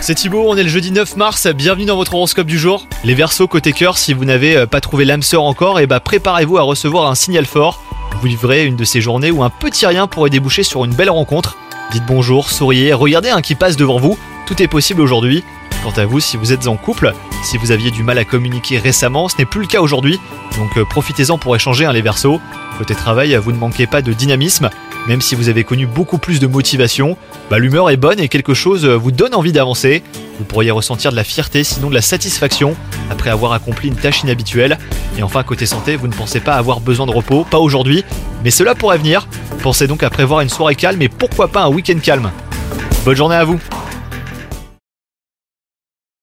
C'est Thibaut, on est le jeudi 9 mars, bienvenue dans votre horoscope du jour. Les Verseaux côté cœur, si vous n'avez euh, pas trouvé l'âme sœur encore, et bah préparez-vous à recevoir un signal fort. Vous livrez une de ces journées où un petit rien pourrait déboucher sur une belle rencontre. Dites bonjour, souriez, regardez un qui passe devant vous, tout est possible aujourd'hui. Quant à vous, si vous êtes en couple, si vous aviez du mal à communiquer récemment, ce n'est plus le cas aujourd'hui, donc euh, profitez-en pour échanger hein, les Verseaux. Côté travail, vous ne manquez pas de dynamisme, même si vous avez connu beaucoup plus de motivation, bah, l'humeur est bonne et quelque chose euh, vous donne envie d'avancer. Vous pourriez ressentir de la fierté, sinon de la satisfaction, après avoir accompli une tâche inhabituelle. Et enfin, côté santé, vous ne pensez pas avoir besoin de repos, pas aujourd'hui, mais cela pourrait venir. Pensez donc à prévoir une soirée calme et pourquoi pas un week-end calme. Bonne journée à vous